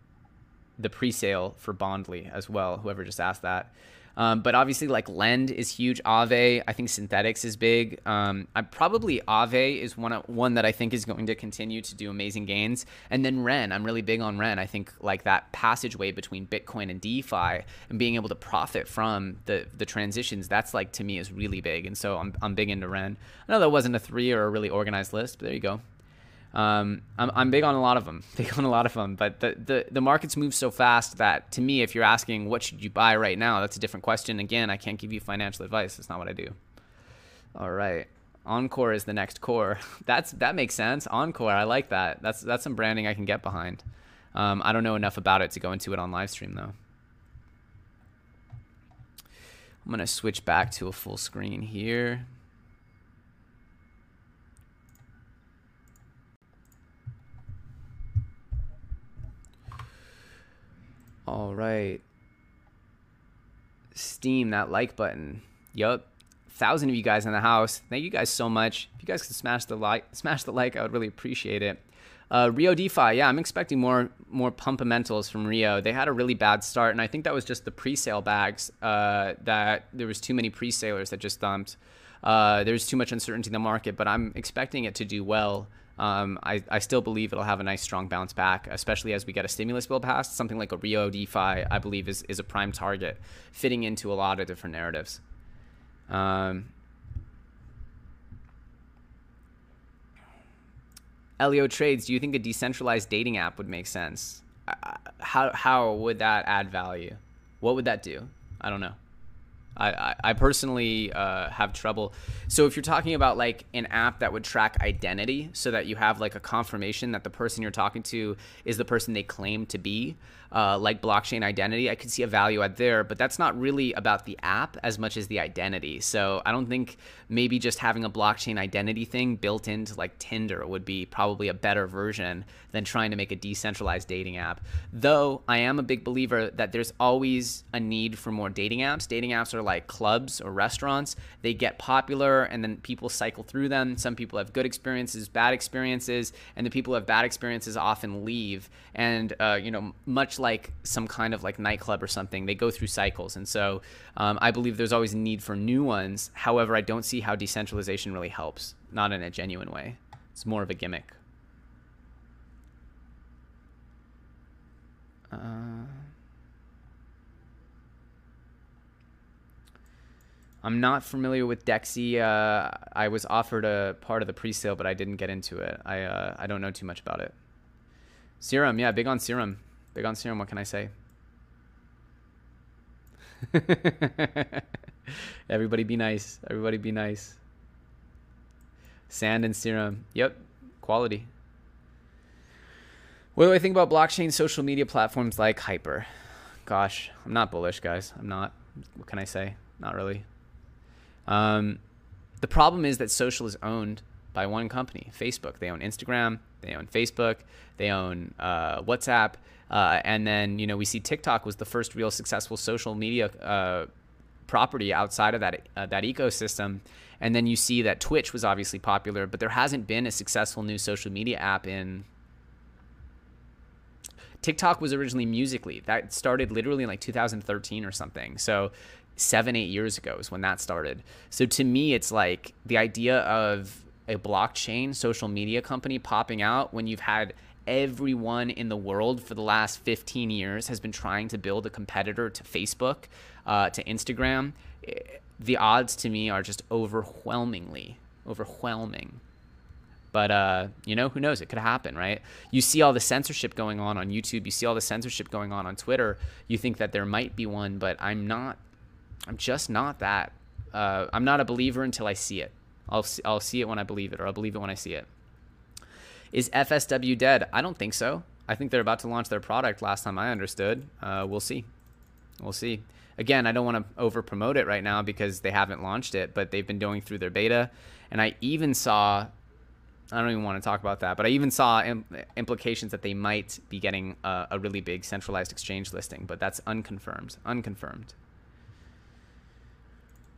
the pre-sale for Bondly as well. Whoever just asked that. Um, but obviously, like Lend is huge. Aave, I think Synthetix is big. Um, I probably Aave is one one that I think is going to continue to do amazing gains. And then Ren, I'm really big on Ren. I think like that passageway between Bitcoin and DeFi and being able to profit from the the transitions. That's like to me is really big. And so I'm I'm big into Ren. I know that wasn't a three or a really organized list, but there you go. Um, I'm, I'm big on a lot of them, big on a lot of them, but the, the, the markets move so fast that to me, if you're asking what should you buy right now, that's a different question. Again, I can't give you financial advice. That's not what I do. All right. Encore is the next core. That's that makes sense. Encore, I like that. That's that's some branding I can get behind. Um, I don't know enough about it to go into it on live stream though. I'm gonna switch back to a full screen here. All right. Steam that like button. Yup. Thousand of you guys in the house. Thank you guys so much. If you guys could smash the like, smash the like, I would really appreciate it. Uh, Rio DeFi, yeah, I'm expecting more more pumpamentals from Rio. They had a really bad start, and I think that was just the pre-sale bags. Uh, that there was too many pre-salers that just dumped. Uh, there's too much uncertainty in the market, but I'm expecting it to do well um, I, I still believe it'll have a nice strong bounce back, especially as we get a stimulus bill passed. Something like a Rio DeFi, I believe, is, is a prime target, fitting into a lot of different narratives. Um, Elio Trades, do you think a decentralized dating app would make sense? How, how would that add value? What would that do? I don't know. I, I personally uh, have trouble. So if you're talking about like an app that would track identity so that you have like a confirmation that the person you're talking to is the person they claim to be, uh, like blockchain identity, I could see a value add there, but that's not really about the app as much as the identity. So I don't think maybe just having a blockchain identity thing built into like Tinder would be probably a better version than trying to make a decentralized dating app. Though I am a big believer that there's always a need for more dating apps. Dating apps are like clubs or restaurants. They get popular and then people cycle through them. Some people have good experiences, bad experiences, and the people who have bad experiences often leave. And, uh, you know, much like some kind of like nightclub or something. They go through cycles. And so um, I believe there's always a need for new ones. However, I don't see how decentralization really helps, not in a genuine way. It's more of a gimmick. Uh, I'm not familiar with Dexy. Uh, I was offered a part of the pre-sale, but I didn't get into it. I uh, I don't know too much about it. Serum, yeah, big on Serum. Big on serum, what can I say? Everybody be nice. Everybody be nice. Sand and serum. Yep. Quality. What do I think about blockchain social media platforms like Hyper? Gosh, I'm not bullish, guys. I'm not. What can I say? Not really. Um, the problem is that social is owned by one company, Facebook. They own Instagram, they own Facebook, they own uh, WhatsApp, uh, and then you know we see TikTok was the first real successful social media uh, property outside of that uh, that ecosystem. And then you see that Twitch was obviously popular, but there hasn't been a successful new social media app in. TikTok was originally Musical.ly. That started literally in like 2013 or something. So seven, eight years ago is when that started. So to me, it's like the idea of a blockchain social media company popping out when you've had everyone in the world for the last 15 years has been trying to build a competitor to Facebook, uh, to Instagram. Eh, the odds to me are just overwhelmingly, overwhelming. But uh, you know, who knows? It could happen, right? You see all the censorship going on on YouTube. You see all the censorship going on on Twitter. You think that there might be one, but I'm not. I'm just not that. Uh, I'm not a believer until I see it. I'll I'll see it when I believe it, or I'll believe it when I see it. Is FSW dead? I don't think so. I think they're about to launch their product. Last time I understood, uh, we'll see. We'll see. Again, I don't want to over promote it right now because they haven't launched it, but they've been going through their beta. And I even saw I don't even want to talk about that. But I even saw Im- implications that they might be getting a, a really big centralized exchange listing, but that's unconfirmed. Unconfirmed.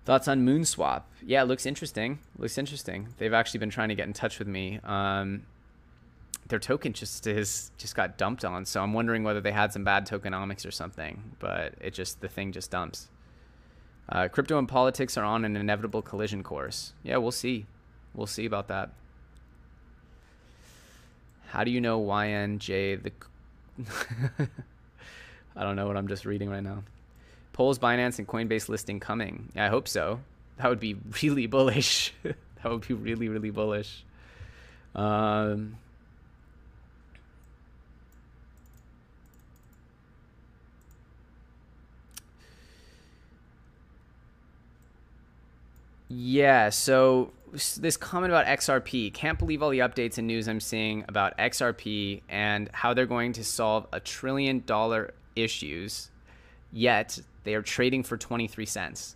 Thoughts on Moonswap? Yeah, it looks interesting. Looks interesting. They've actually been trying to get in touch with me. Um, their token just is just got dumped on, so I'm wondering whether they had some bad tokenomics or something. But it just the thing just dumps. Uh, crypto and politics are on an inevitable collision course. Yeah, we'll see. We'll see about that. How do you know YNJ the? I don't know what I'm just reading right now. POLS, Binance, and Coinbase listing coming. I hope so. That would be really bullish. that would be really, really bullish. Um, yeah, so this comment about XRP. Can't believe all the updates and news I'm seeing about XRP and how they're going to solve a trillion dollar issues, yet they are trading for 23 cents.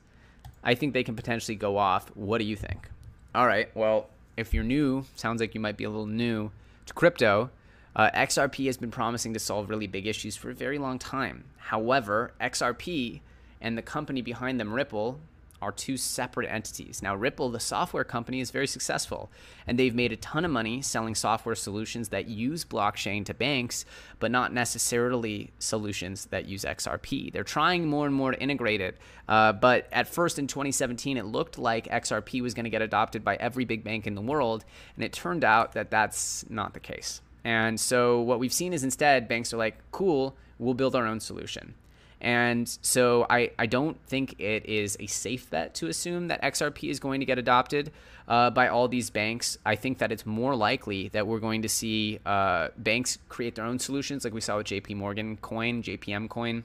I think they can potentially go off. What do you think? All right. Well, if you're new, sounds like you might be a little new to crypto. Uh, XRP has been promising to solve really big issues for a very long time. However, XRP and the company behind them, Ripple, are two separate entities. Now, Ripple, the software company, is very successful, and they've made a ton of money selling software solutions that use blockchain to banks, but not necessarily solutions that use XRP. They're trying more and more to integrate it, uh, but at first in 2017, it looked like XRP was going to get adopted by every big bank in the world, and it turned out that that's not the case. And so, what we've seen is instead, banks are like, cool, we'll build our own solution. And so I, I don't think it is a safe bet to assume that XRP is going to get adopted uh, by all these banks. I think that it's more likely that we're going to see uh, banks create their own solutions, like we saw with JP Morgan Coin, JPM Coin.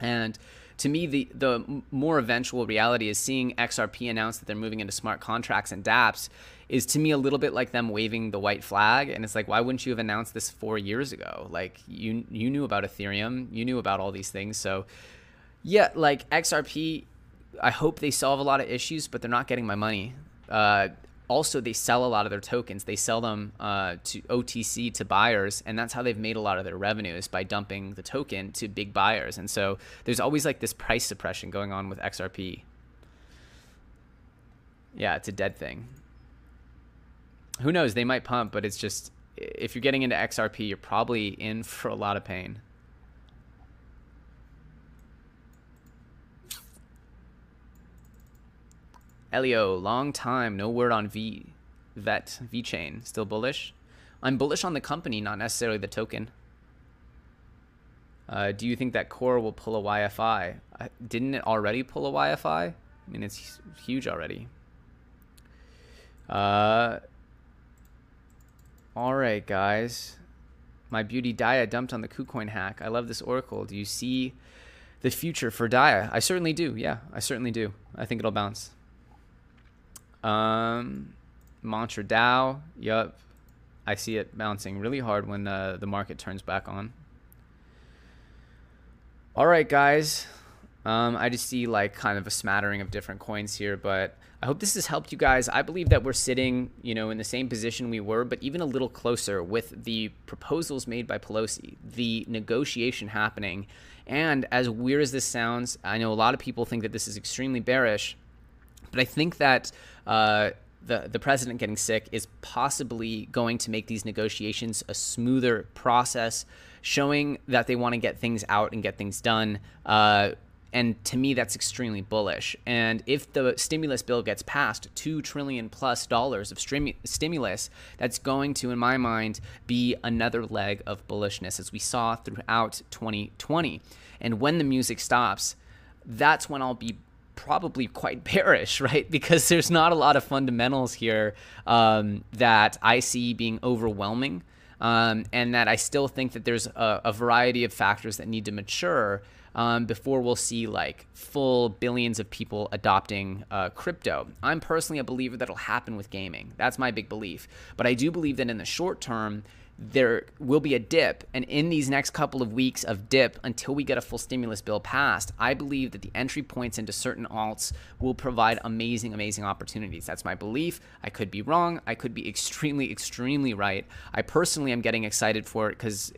And to me, the the more eventual reality is seeing XRP announce that they're moving into smart contracts and DApps is to me a little bit like them waving the white flag. And it's like why wouldn't you have announced this 4 years ago? Like you you knew about ethereum. You knew about all these things. So yeah like xrp i hope they solve a lot of issues but they're not getting my money. Uh, also they sell a lot of their tokens they sell them uh, to otc to buyers and that's how they've made a lot of their revenues by dumping the token to big buyers and so there's always like this price suppression going on with xrp yeah it's a dead thing who knows? They might pump, but it's just if you're getting into XRP, you're probably in for a lot of pain. Elio, long time, no word on V, Vet, VeChain. Still bullish? I'm bullish on the company, not necessarily the token. Uh, do you think that Core will pull a YFI? Uh, didn't it already pull a YFI? I mean, it's huge already. Uh, all right, guys. My beauty Daya dumped on the KuCoin hack. I love this oracle. Do you see the future for Daya? I certainly do. Yeah, I certainly do. I think it'll bounce. Um, Mantra DAO. Yup. I see it bouncing really hard when uh, the market turns back on. All right, guys. Um, I just see like kind of a smattering of different coins here, but I hope this has helped you guys. I believe that we're sitting, you know, in the same position we were, but even a little closer with the proposals made by Pelosi, the negotiation happening. And as weird as this sounds, I know a lot of people think that this is extremely bearish, but I think that uh, the the president getting sick is possibly going to make these negotiations a smoother process, showing that they want to get things out and get things done. Uh, and to me, that's extremely bullish. And if the stimulus bill gets passed, two trillion plus dollars of stimulus, that's going to, in my mind, be another leg of bullishness, as we saw throughout 2020. And when the music stops, that's when I'll be probably quite bearish, right? Because there's not a lot of fundamentals here um, that I see being overwhelming. Um, and that I still think that there's a, a variety of factors that need to mature um, before we'll see like full billions of people adopting uh, crypto. I'm personally a believer that'll happen with gaming. That's my big belief. But I do believe that in the short term, there will be a dip. And in these next couple of weeks of dip, until we get a full stimulus bill passed, I believe that the entry points into certain alts will provide amazing, amazing opportunities. That's my belief. I could be wrong. I could be extremely, extremely right. I personally am getting excited for it because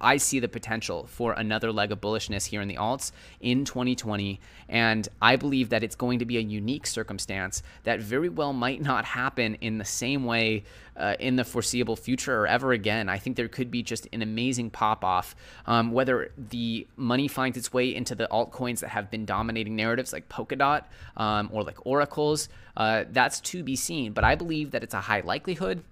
I see the potential for another leg of bullishness here in the alts in 2020. And I believe that it's going to be a unique circumstance that very well might not happen in the same way uh, in the foreseeable future or ever again. I think there could be just an amazing pop off, um, whether the money finds its way into the altcoins that have been dominating narratives like Polkadot um, or like Oracles. Uh, that's to be seen. But I believe that it's a high likelihood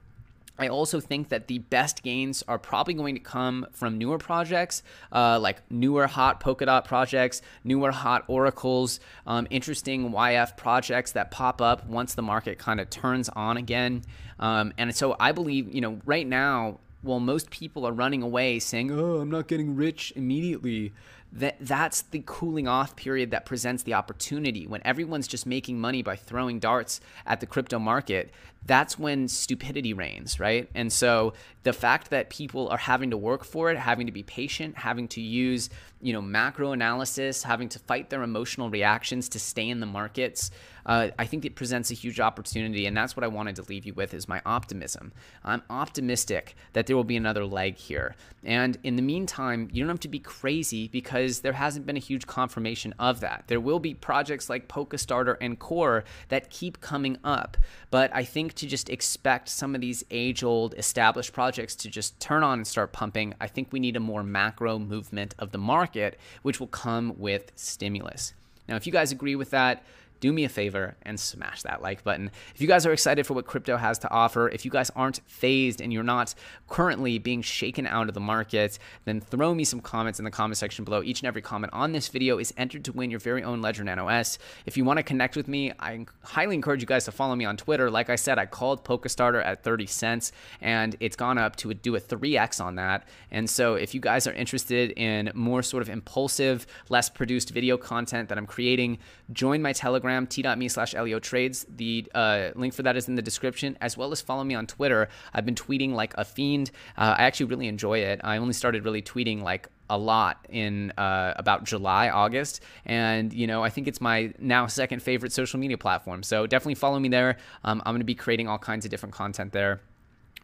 I also think that the best gains are probably going to come from newer projects, uh, like newer hot Polkadot projects, newer hot oracles, um, interesting YF projects that pop up once the market kind of turns on again. Um, and so I believe, you know, right now, while most people are running away saying, "Oh, I'm not getting rich immediately," that that's the cooling off period that presents the opportunity. When everyone's just making money by throwing darts at the crypto market that's when stupidity reigns right? And so the fact that people are having to work for it having to be patient having to use you know macro analysis having to fight their emotional reactions to stay in the markets uh, i think it presents a huge opportunity and that's what i wanted to leave you with is my optimism. I'm optimistic that there will be another leg here. And in the meantime you don't have to be crazy because there hasn't been a huge confirmation of that. There will be projects like Polkastarter and Core that keep coming up, but I think to just expect some of these age old established projects to just turn on and start pumping, I think we need a more macro movement of the market, which will come with stimulus. Now, if you guys agree with that, do me a favor and smash that like button. If you guys are excited for what crypto has to offer, if you guys aren't fazed and you're not currently being shaken out of the market, then throw me some comments in the comment section below. Each and every comment on this video is entered to win your very own Ledger Nano S. If you want to connect with me, I highly encourage you guys to follow me on Twitter. Like I said, I called Polkastarter at 30 cents and it's gone up to do a 3x on that. And so if you guys are interested in more sort of impulsive, less produced video content that I'm creating, join my Telegram Telegram, t.me slash Trades. The uh, link for that is in the description, as well as follow me on Twitter. I've been tweeting like a fiend. Uh, I actually really enjoy it. I only started really tweeting like a lot in uh, about July, August, and you know I think it's my now second favorite social media platform. So definitely follow me there. Um, I'm going to be creating all kinds of different content there.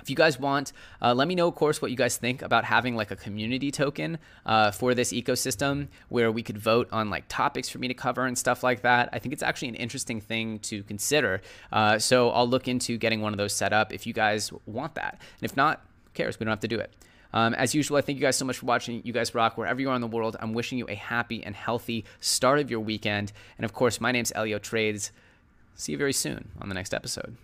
If you guys want, uh, let me know, of course, what you guys think about having like a community token uh, for this ecosystem where we could vote on like topics for me to cover and stuff like that. I think it's actually an interesting thing to consider. Uh, so I'll look into getting one of those set up if you guys want that. And if not, cares? We don't have to do it. Um, as usual, I thank you guys so much for watching. You guys rock wherever you are in the world. I'm wishing you a happy and healthy start of your weekend. And of course, my name's Elio Trades. See you very soon on the next episode.